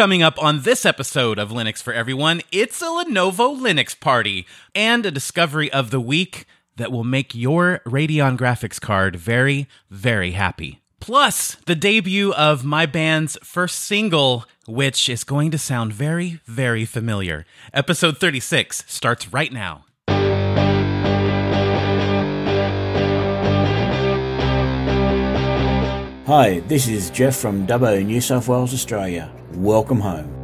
Coming up on this episode of Linux for Everyone, it's a Lenovo Linux party and a discovery of the week that will make your Radeon graphics card very, very happy. Plus, the debut of my band's first single, which is going to sound very, very familiar. Episode 36 starts right now. Hi, this is Jeff from Dubbo, New South Wales, Australia. Welcome home.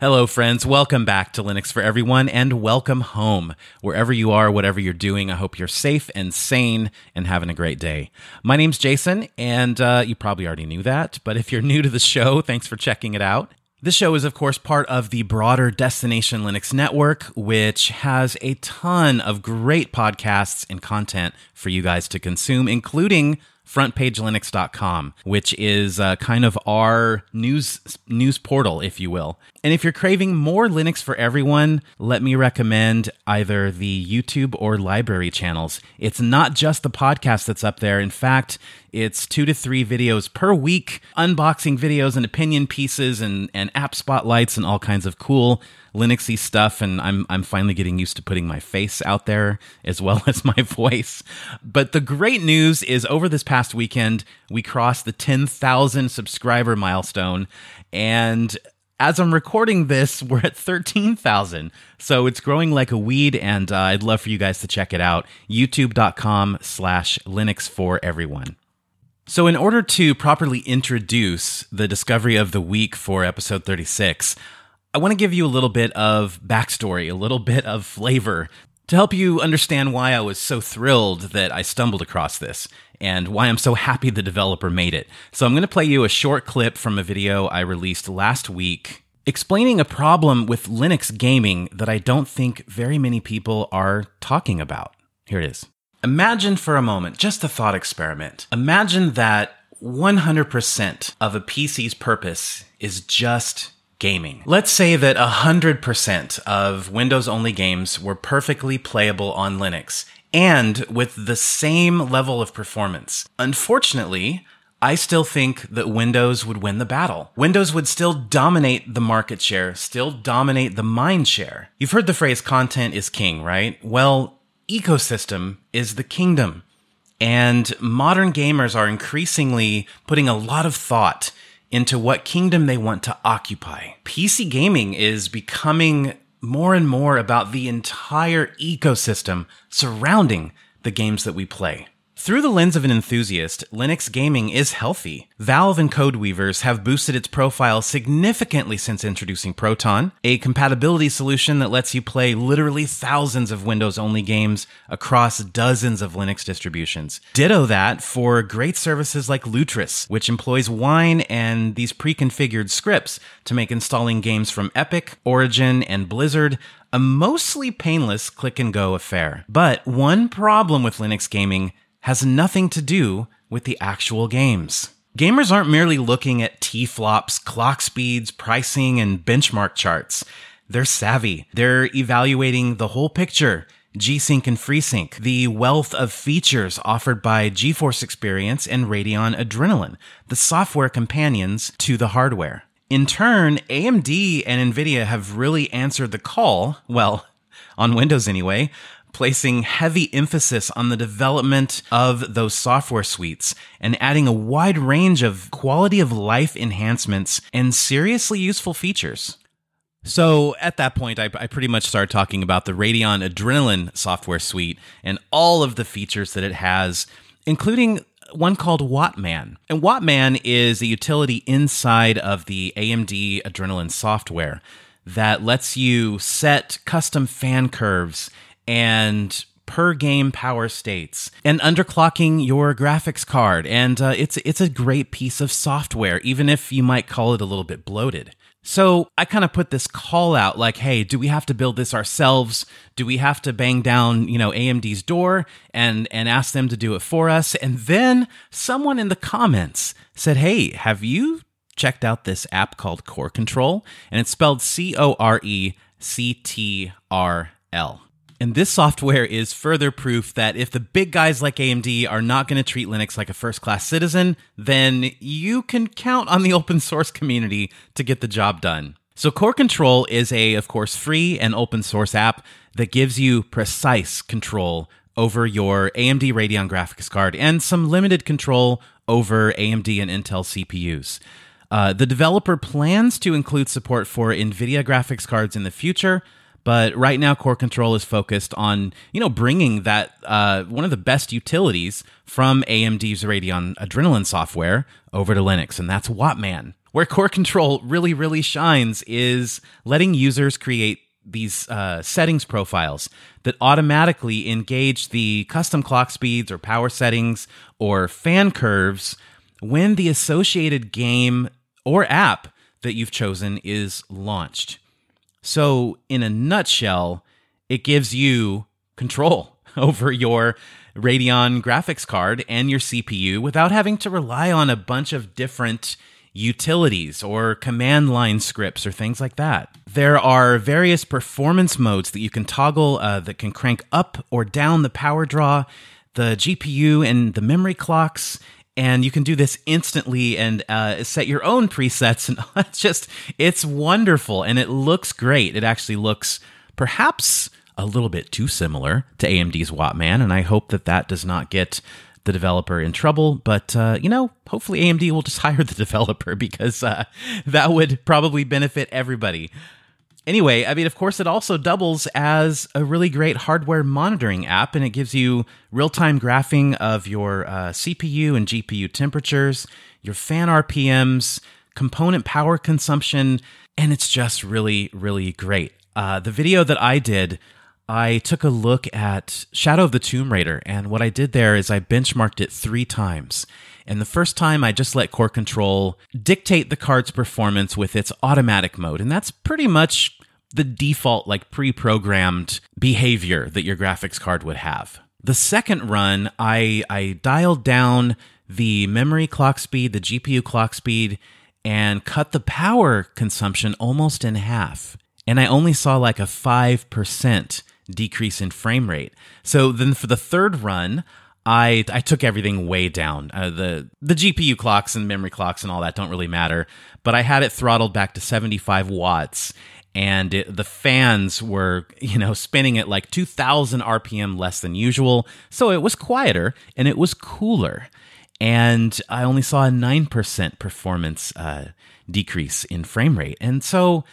Hello, friends. Welcome back to Linux for Everyone and welcome home. Wherever you are, whatever you're doing, I hope you're safe and sane and having a great day. My name's Jason, and uh, you probably already knew that, but if you're new to the show, thanks for checking it out. This show is, of course, part of the broader Destination Linux network, which has a ton of great podcasts and content for you guys to consume, including frontpagelinux.com, which is uh, kind of our news news portal, if you will. And if you're craving more Linux for everyone, let me recommend either the YouTube or LBRY channels. It's not just the podcast that's up there. In fact, it's two to three videos per week, unboxing videos and opinion pieces and, and app spotlights and all kinds of cool Linuxy stuff. And I'm, I'm finally getting used to putting my face out there as well as my voice. But the great news is over this past weekend, we crossed the 10,000 subscriber milestone. And as I'm recording this, we're at 13,000. So it's growing like a weed, and uh, I'd love for you guys to check it out. YouTube.com slash Linux for everyone. So, in order to properly introduce the discovery of the week for episode 36, I want to give you a little bit of backstory, a little bit of flavor to help you understand why I was so thrilled that I stumbled across this and why I'm so happy the developer made it. So I'm going to play you a short clip from a video I released last week explaining a problem with Linux gaming that I don't think very many people are talking about. Here it is. Imagine for a moment, just a thought experiment. Imagine that 100% of a PC's purpose is just gaming. Let's say that 100% of Windows only games were perfectly playable on Linux and with the same level of performance. Unfortunately, I still think that Windows would win the battle. Windows would still dominate the market share, still dominate the mind share. You've heard the phrase content is king, right? Well, ecosystem is the kingdom. And modern gamers are increasingly putting a lot of thought into what kingdom they want to occupy. PC gaming is becoming more and more about the entire ecosystem surrounding the games that we play. Through the lens of an enthusiast, Linux gaming is healthy. Valve and Codeweavers have boosted its profile significantly since introducing Proton, a compatibility solution that lets you play literally thousands of Windows only games across dozens of Linux distributions. Ditto that for great services like Lutris, which employs Wine and these pre configured scripts to make installing games from Epic, Origin, and Blizzard a mostly painless click and go affair. But one problem with Linux gaming has nothing to do with the actual games. Gamers aren't merely looking at T-flops, clock speeds, pricing, and benchmark charts. They're savvy. They're evaluating the whole picture. G-Sync and FreeSync, the wealth of features offered by GeForce Experience and Radeon Adrenalin, the software companions to the hardware. In turn, AMD and Nvidia have really answered the call, well, on Windows anyway, placing heavy emphasis on the development of those software suites and adding a wide range of quality of life enhancements and seriously useful features. So at that point, I, I, pretty much started talking about the Radeon Adrenalin software suite and all of the features that it has, including one called Wattman. And Wattman is a utility inside of the AMD Adrenalin software that lets you set custom fan curves and per game power states and underclocking your graphics card and uh, it's it's a great piece of software even if you might call it a little bit bloated So I kind of put this call out like, hey, do we have to build this ourselves? Do we have to bang down, you know, AMD's door and and ask them to do it for us? And then someone in the comments said, "Hey, have you checked out this app called Core Control?" And it's spelled C O R E C T R L. And this software is further proof that if the big guys like AMD are not going to treat Linux like a first class citizen, then you can count on the open source community to get the job done. So, Core Control is a, of course, free and open source app that gives you precise control over your AMD Radeon graphics card and some limited control over AMD and Intel CPUs. Uh, the developer plans to include support for NVIDIA graphics cards in the future, but right now, Core Control is focused on you know bringing that uh, one of the best utilities from AMD's Radeon Adrenalin software over to Linux, and that's Wattman. Where Core Control really really shines is letting users create these uh, settings profiles that automatically engage the custom clock speeds or power settings or fan curves when the associated game or app that you've chosen is launched. So, in a nutshell, it gives you control over your Radeon graphics card and your CPU without having to rely on a bunch of different utilities or command line scripts or things like that. There are various performance modes that you can toggle uh, that can crank up or down the power draw, the GPU, and the memory clocks and you can do this instantly and uh, set your own presets and it's just it's wonderful and it looks great. It actually looks perhaps a little bit too similar to amd's wattman and i hope that that does not get the developer in trouble but uh, you know hopefully amd will just hire the developer because uh, that would probably benefit everybody Anyway, I mean, of course, it also doubles as a really great hardware monitoring app, and it gives you real time graphing of your uh, CPU and GPU temperatures, your fan RPMs, component power consumption, and it's just really, really great. Uh, the video that I did, I took a look at Shadow of the Tomb Raider, and what I did there is I benchmarked it three times. And the first time I just let Core Control dictate the card's performance with its automatic mode. And that's pretty much the default, like pre programmed behavior that your graphics card would have. The second run, I, I dialed down the memory clock speed, the GPU clock speed, and cut the power consumption almost in half. And I only saw like a 5% decrease in frame rate. So then for the third run, I I took everything way down. Uh, the the GPU clocks and memory clocks and all that don't really matter, but I had it throttled back to 75 watts and it, the fans were, you know, spinning at like 2000 RPM less than usual. So it was quieter and it was cooler. And I only saw a 9% performance uh, decrease in frame rate. And so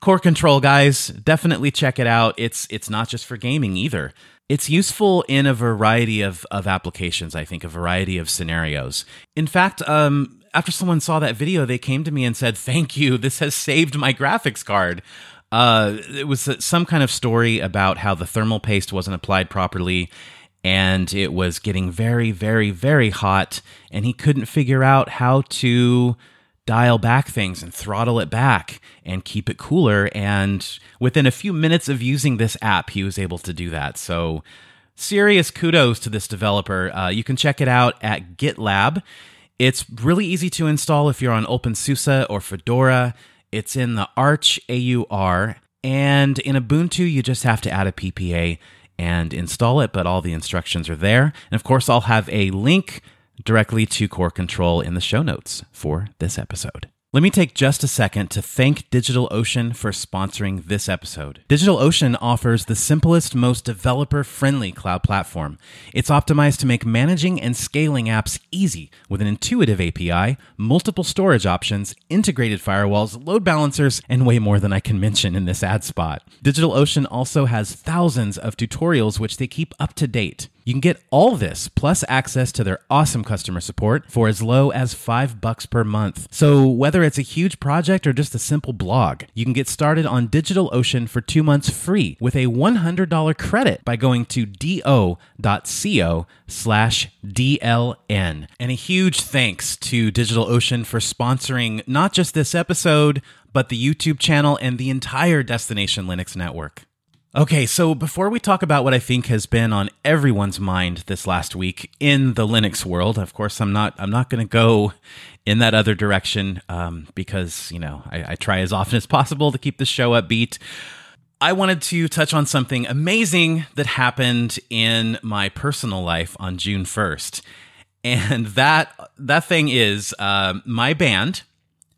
Core Control guys, definitely check it out. It's it's not just for gaming either. It's useful in a variety of, of applications, I think, a variety of scenarios. In fact, um, after someone saw that video, they came to me and said, Thank you. This has saved my graphics card. Uh, it was some kind of story about how the thermal paste wasn't applied properly and it was getting very, very, very hot, and he couldn't figure out how to dial back things and throttle it back and keep it cooler. And within a few minutes of using this app, he was able to do that. So, serious kudos to this developer. Uh, you can check it out at GitLab. It's really easy to install if you're on OpenSUSE or Fedora. It's in the Arch AUR. And in Ubuntu, you just have to add a PPA and install it, but all the instructions are there. And of course, I'll have a link directly to Core Control in the show notes for this episode. Let me take just a second to thank DigitalOcean for sponsoring this episode. DigitalOcean offers the simplest, most developer friendly cloud platform. It's optimized to make managing and scaling apps easy with an intuitive API, multiple storage options, integrated firewalls, load balancers, and way more than I can mention in this ad spot. DigitalOcean also has thousands of tutorials which they keep up to date. You can get all this plus access to their awesome customer support for as low as 5 bucks per month. So, whether it's a huge project or just a simple blog, you can get started on DigitalOcean for 2 months free with a $100 credit by going to do.co slash DLN. And a huge thanks to DigitalOcean for sponsoring not just this episode, but the YouTube channel and the entire Destination Linux network. Okay, so before we talk about what I think has been on everyone's mind this last week in the Linux world, of course, I'm not I'm not going to go in that other direction um, because you know I, I try as often as possible to keep the show upbeat. I wanted to touch on something amazing that happened in my personal life on June 1st. And that that thing is uh, my band,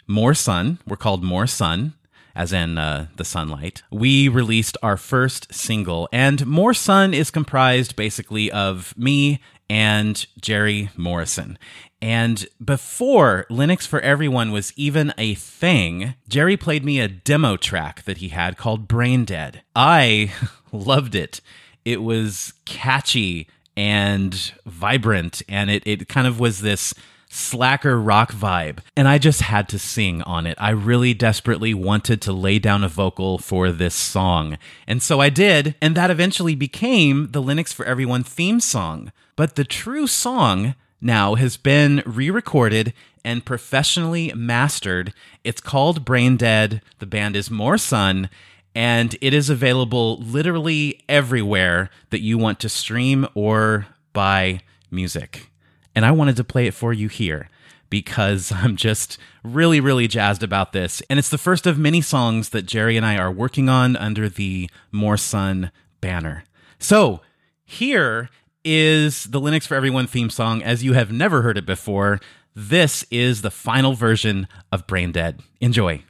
More Sun. We're called More Sun, as in uh, the sunlight. We released our first single, and More Sun is comprised basically of me and Jerry Morrison. And before Linux for Everyone was even a thing, Jerry played me a demo track that he had called Brain Dead. I loved it. It was catchy and vibrant, and it, it kind of was this slacker rock vibe. And I just had to sing on it. I really desperately wanted to lay down a vocal for this song. And so I did, and that eventually became the Linux for Everyone theme song. But the true song now has been re recorded and professionally mastered. It's called Brain Dead. The band is More Sun, and it is available literally everywhere that you want to stream or buy music. And I wanted to play it for you here because I'm just really, really jazzed about this. And it's the first of many songs that Jerry and I are working on under the More Sun banner. So here is the Linux for Everyone theme song as you have never heard it before. This is the final version of Brain Dead. Enjoy.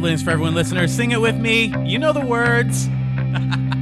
Right, for Everyone listeners, sing it with me. You know the words.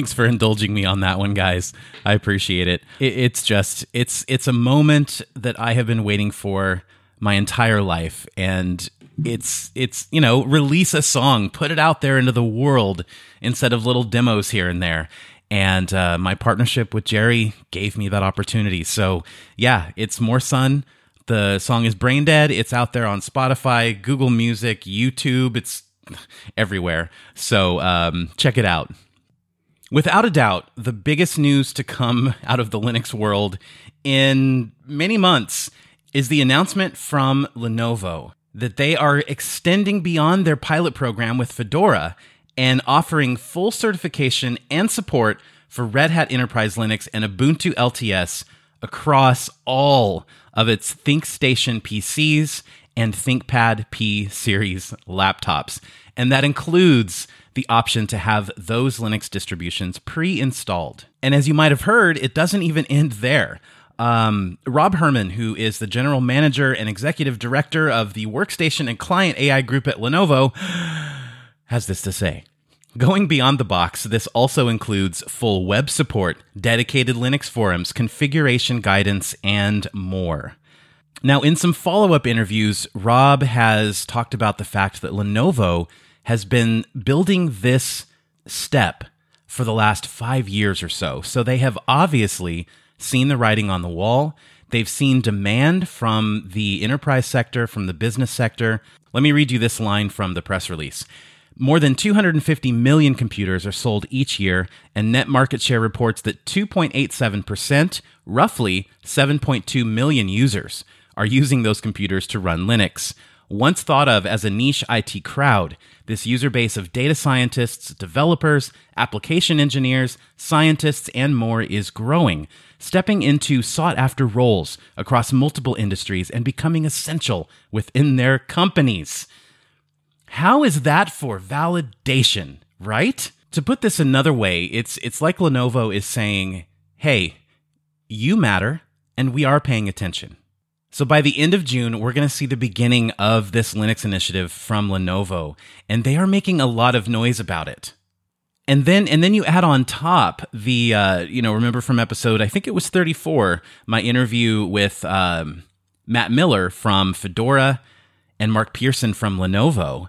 Thanks for indulging me on that one, guys. I appreciate it. it. It's just it's it's a moment that I have been waiting for my entire life, and it's it's you know release a song, put it out there into the world instead of little demos here and there. And uh, my partnership with Jerry gave me that opportunity. So yeah, it's more sun. The song is Brain Dead. It's out there on Spotify, Google Music, YouTube. It's everywhere. So um, check it out. Without a doubt, the biggest news to come out of the Linux world in many months is the announcement from Lenovo that they are extending beyond their pilot program with Fedora and offering full certification and support for Red Hat Enterprise Linux and Ubuntu LTS across all of its ThinkStation PCs and ThinkPad P series laptops. And that includes the option to have those Linux distributions pre installed. And as you might have heard, it doesn't even end there. Um, Rob Herman, who is the general manager and executive director of the workstation and client AI group at Lenovo, has this to say. Going beyond the box, this also includes full web support, dedicated Linux forums, configuration guidance, and more. Now, in some follow up interviews, Rob has talked about the fact that Lenovo has been building this step for the last five years or so. So they have obviously seen the writing on the wall. They've seen demand from the enterprise sector, from the business sector. Let me read you this line from the press release. More than 250 million computers are sold each year, and Net Market Share reports that 2.87%, roughly 7.2 million users, are using those computers to run Linux. Once thought of as a niche IT crowd, this user base of data scientists, developers, application engineers, scientists, and more is growing, stepping into sought after roles across multiple industries and becoming essential within their companies. How is that for validation, right? To put this another way, it's it's like Lenovo is saying, "Hey, you matter and we are paying attention." So by the end of June, we're going to see the beginning of this Linux initiative from Lenovo, and they are making a lot of noise about it. And then and then you add on top the uh, you know remember from episode I think it was 34 my interview with um, Matt Miller from Fedora and Mark Pearson from Lenovo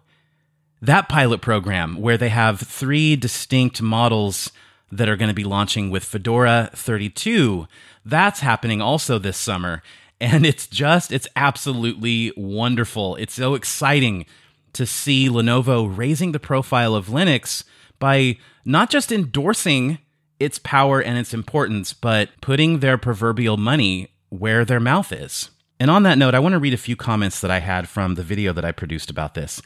that pilot program where they have three distinct models that are going to be launching with Fedora 32. That's happening also this summer. And it's just, it's absolutely wonderful. It's so exciting to see Lenovo raising the profile of Linux by not just endorsing its power and its importance, but putting their proverbial money where their mouth is. And on that note, I want to read a few comments that I had from the video that I produced about this.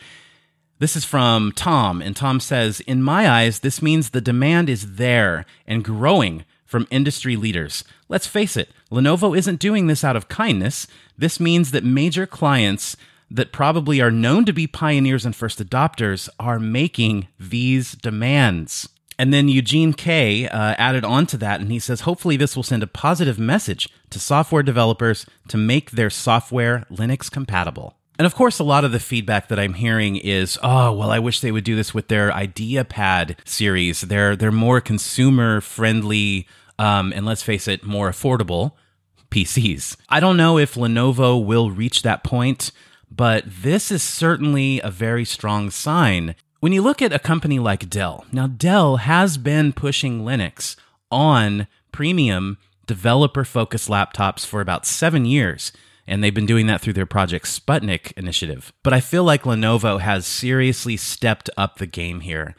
This is from Tom, and Tom says, In my eyes, this means the demand is there and growing from industry leaders. Let's face it, Lenovo isn't doing this out of kindness. This means that major clients that probably are known to be pioneers and first adopters are making these demands. And then Eugene K uh, added on to that, and he says, hopefully, this will send a positive message to software developers to make their software Linux compatible. And of course, a lot of the feedback that I'm hearing is, oh, well, I wish they would do this with their IdeaPad series. They're they're more consumer friendly, um, and let's face it, more affordable PCs. I don't know if Lenovo will reach that point, but this is certainly a very strong sign. When you look at a company like Dell, now Dell has been pushing Linux on premium developer focused laptops for about seven years and they've been doing that through their Project Sputnik initiative. But I feel like Lenovo has seriously stepped up the game here.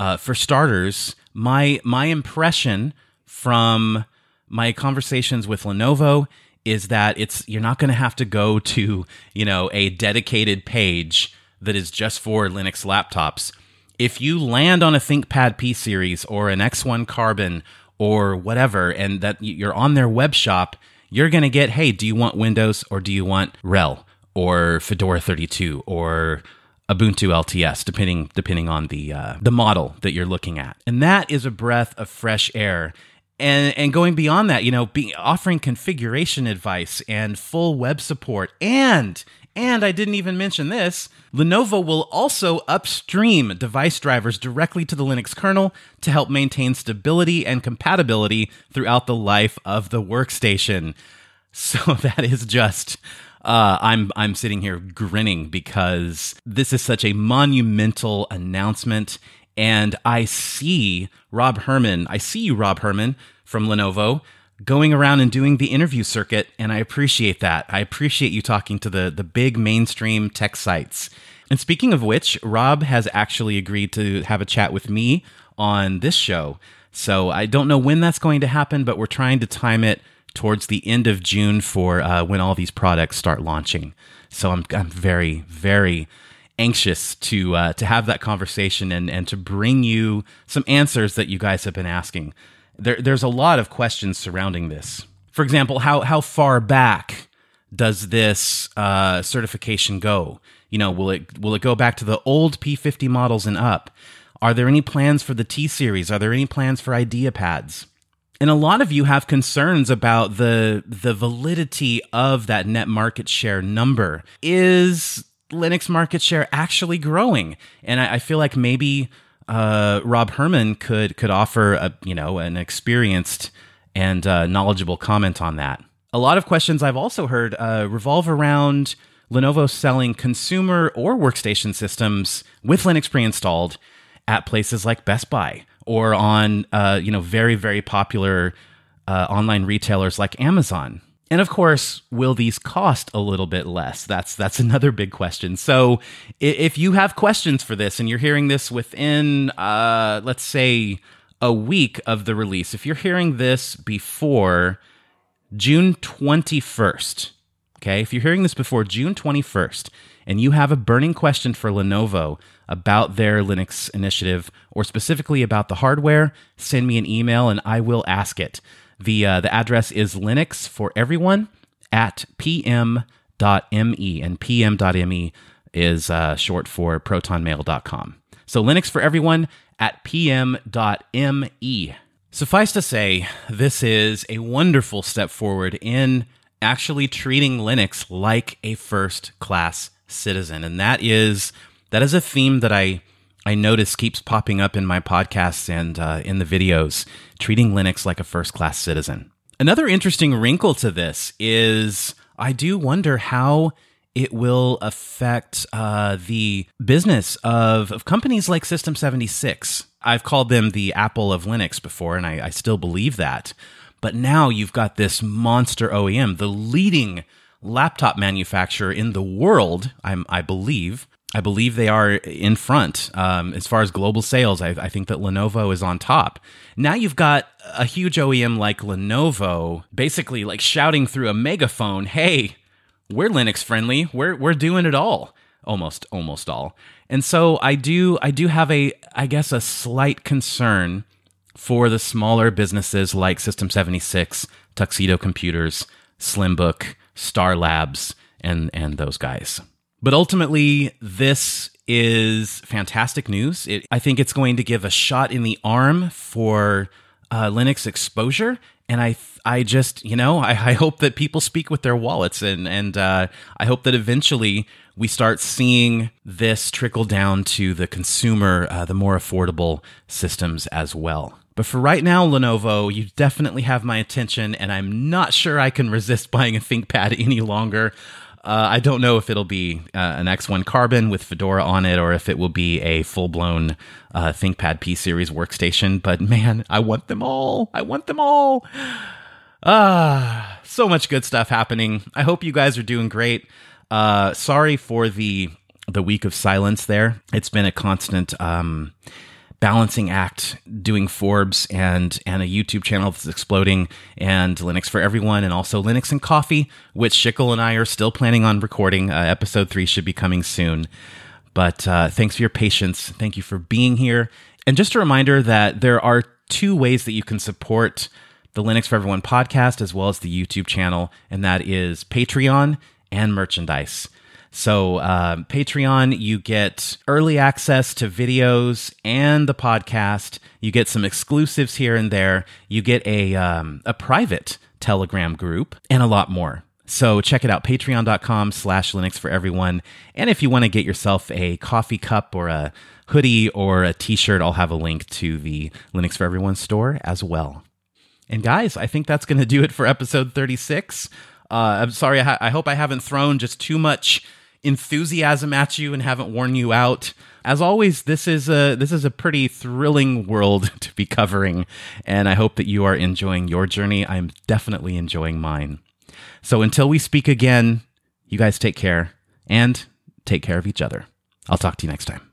Uh, for starters, my my impression from my conversations with Lenovo is that it's you're not going to have to go to, you know, a dedicated page that is just for Linux laptops. If you land on a ThinkPad P series or an X1 Carbon or whatever and that you're on their web shop, you're going to get, "Hey, do you want Windows or do you want RHEL or Fedora 32 or Ubuntu LTS, depending depending on the uh, the model that you're looking at, and that is a breath of fresh air. And and going beyond that, you know, being offering configuration advice and full web support, and and I didn't even mention this. Lenovo will also upstream device drivers directly to the Linux kernel to help maintain stability and compatibility throughout the life of the workstation. So that is just uh, I'm I'm sitting here grinning because this is such a monumental announcement, and I see Rob Herman. I see you, Rob Herman from Lenovo, going around and doing the interview circuit, and I appreciate that. I appreciate you talking to the the big mainstream tech sites. And speaking of which, Rob has actually agreed to have a chat with me on this show. So I don't know when that's going to happen, but we're trying to time it towards the end of June for uh, when all these products start launching. So I'm I'm very very anxious to uh, to have that conversation and and to bring you some answers that you guys have been asking. There, there's a lot of questions surrounding this. For example, how how far back does this uh, certification go? You know, will it will it go back to the old P50 models and up? Are there any plans for the T series? Are there any plans for IdeaPads? and a lot of you have concerns about the the validity of that net market share number. Is Linux market share actually growing? And I, I feel like maybe uh, Rob Herman could could offer a you know an experienced and uh, knowledgeable comment on that. A lot of questions I've also heard uh, revolve around Lenovo selling consumer or workstation systems with Linux pre-installed at places like Best Buy or on uh, you know very very popular uh, online retailers like Amazon. And of course, will these cost a little bit less? That's that's another big question. So, if you have questions for this and you're hearing this within, uh, let's say, a week of the release, if you're hearing this before June 21st, okay, if you're hearing this before June 21st, and you have a burning question for Lenovo about their Linux initiative or specifically about the hardware, send me an email and I will ask it. The, uh, the address is Linux for everyone at pm.me, and pm.me is uh, short for protonmail.com. So Linux for everyone at pm.me. Suffice to say, this is a wonderful step forward in actually treating Linux like a first class citizen. And that is that is a theme that I I notice keeps popping up in my podcasts and uh, in the videos, treating Linux like a first class citizen. Another interesting wrinkle to this is I do wonder how it will affect uh, the business of, of companies like System 76. I've called them the Apple of Linux before, and I, I still believe that. But now you've got this monster OEM, the leading laptop manufacturer in the world, I'm, I believe, I believe they are in front um, as far as global sales. I, I, think that Lenovo is on top. Now you've got a huge OEM like Lenovo, basically like shouting through a megaphone, "Hey, we're Linux friendly. We're we're doing it all, almost almost all." And so I do I do have a I guess a slight concern for the smaller businesses like System 76, Tuxedo Computers, Slimbook, Star Labs, and and those guys. But ultimately, this is fantastic news. It, I think it's going to give a shot in the arm for uh, Linux exposure. And I, I just, you know, I, I, hope that people speak with their wallets, and and uh, I hope that eventually we start seeing this trickle down to the consumer, uh, the more affordable systems as well. But for right now, Lenovo, you definitely have my attention, and I'm not sure I can resist buying a ThinkPad any longer. Uh, I don't know if it'll be uh, an X1 Carbon with Fedora on it or if it will be a full blown uh, ThinkPad P series workstation, but man, I want them all. I want them all. Ah, so much good stuff happening. I hope you guys are doing great. Uh, sorry for the the week of silence there. It's been a constant um, balancing act doing Forbes and and a YouTube channel that's exploding and Linux for everyone and also Linux and Coffee, which Schickel and I are still planning on recording. Uh, episode three should be coming soon. But uh, thanks for your patience. Thank you for being here. And just a reminder that there are two ways that you can support the Linux for Everyone podcast as well as the YouTube channel, and that is Patreon and merchandise. So, uh, Patreon, you get early access to videos and the podcast. You get some exclusives here and there. You get a, um, a private Telegram group and a lot more. So check it out, patreon.com slash Linux for everyone. And if you want to get yourself a coffee cup or a hoodie or a t-shirt, I'll have a link to the Linux for Everyone store as well. And guys, I think that's going to do it for episode 36. Uh, I'm sorry, I, ha- I hope I haven't thrown just too much enthusiasm at you and haven't worn you out. As always, this is a this is a pretty thrilling world to be covering, and I hope that you are enjoying your journey. I'm definitely enjoying mine. So until we speak again, you guys take care and take care of each other. I'll talk to you next time.